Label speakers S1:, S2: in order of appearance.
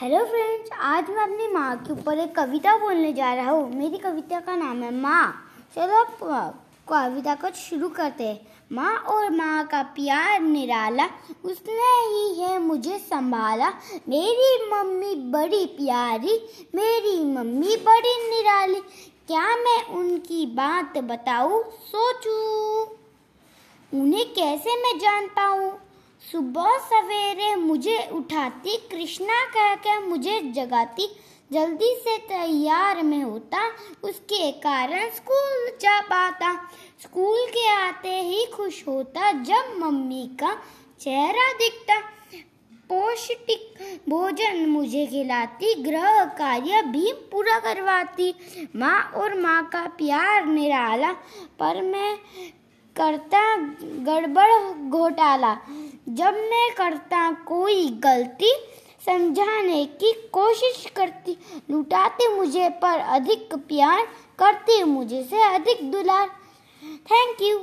S1: Hello friends आज मैं अपनी माँ के ऊपर एक कविता बोलने जा रहा हूँ। मेरी कविता का नाम है माँ। चलो आप कविता को शुरू करते हैं। माँ और माँ का प्यार निराला, उसने ही है मुझे संभाला। मेरी मम्मी बड़ी प्यारी, मेरी मम्मी बड़ी निराली। क्या मैं उनकी बात बताऊँ? सोचूँ। उन्हें कैसे मैं जान पाऊँ? सुबह सवेरे मुझे उठाती, कृष्णा कह के मुझे जगाती, जल्दी से तैयार में होता, उसके कारण स्कूल जा पाता। स्कूल के आते ही खुश होता, जब मम्मी का चेहरा दिखता। पौष्टिक भोजन मुझे खिलाती, ग्रह कार्य भी पूरा करवाती। माँ और माँ का प्यार निराला, पर मैं करता गड़बड़ घोटाला। जब मैं करता कोई गलती, समझाने की कोशिश करती, लुटाते मुझे पर अधिक प्यार, करते मुझे से अधिक दुलार। Thank you